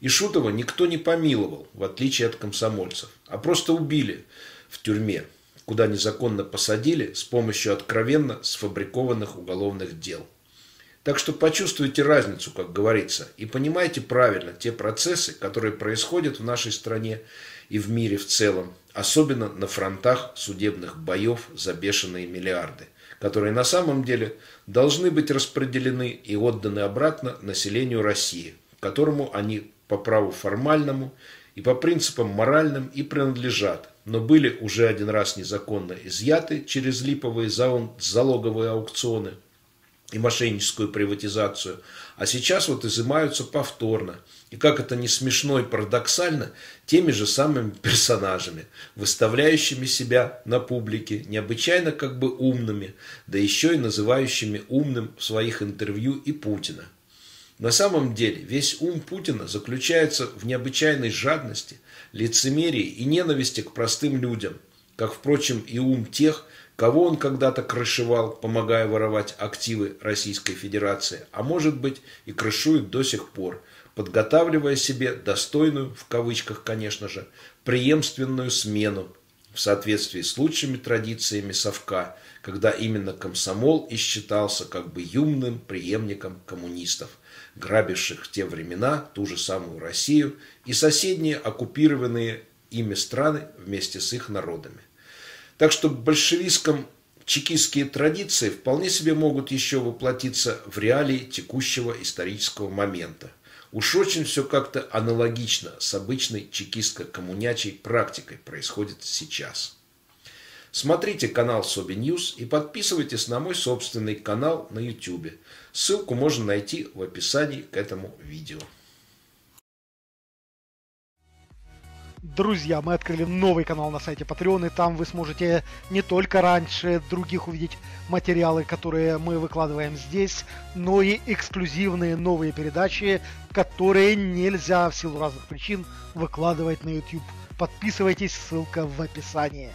И Шутова никто не помиловал, в отличие от комсомольцев, а просто убили в тюрьме, куда незаконно посадили с помощью откровенно сфабрикованных уголовных дел – так что почувствуйте разницу, как говорится, и понимайте правильно те процессы, которые происходят в нашей стране и в мире в целом, особенно на фронтах судебных боев за бешеные миллиарды, которые на самом деле должны быть распределены и отданы обратно населению России, которому они по праву формальному и по принципам моральным и принадлежат, но были уже один раз незаконно изъяты через липовые залоговые аукционы – и мошенническую приватизацию, а сейчас вот изымаются повторно. И как это не смешно и парадоксально, теми же самыми персонажами, выставляющими себя на публике необычайно как бы умными, да еще и называющими умным в своих интервью и Путина. На самом деле весь ум Путина заключается в необычайной жадности, лицемерии и ненависти к простым людям, как, впрочем, и ум тех, кого он когда-то крышевал, помогая воровать активы Российской Федерации, а может быть и крышует до сих пор, подготавливая себе достойную, в кавычках, конечно же, преемственную смену в соответствии с лучшими традициями совка, когда именно комсомол и считался как бы юмным преемником коммунистов, грабивших в те времена ту же самую Россию и соседние оккупированные ими страны вместе с их народами. Так что в большевистско-чекистские традиции вполне себе могут еще воплотиться в реалии текущего исторического момента. Уж очень все как-то аналогично с обычной чекистско-коммунячей практикой происходит сейчас. Смотрите канал Sobi News и подписывайтесь на мой собственный канал на YouTube. Ссылку можно найти в описании к этому видео. Друзья, мы открыли новый канал на сайте Patreon, и там вы сможете не только раньше других увидеть материалы, которые мы выкладываем здесь, но и эксклюзивные новые передачи, которые нельзя в силу разных причин выкладывать на YouTube. Подписывайтесь, ссылка в описании.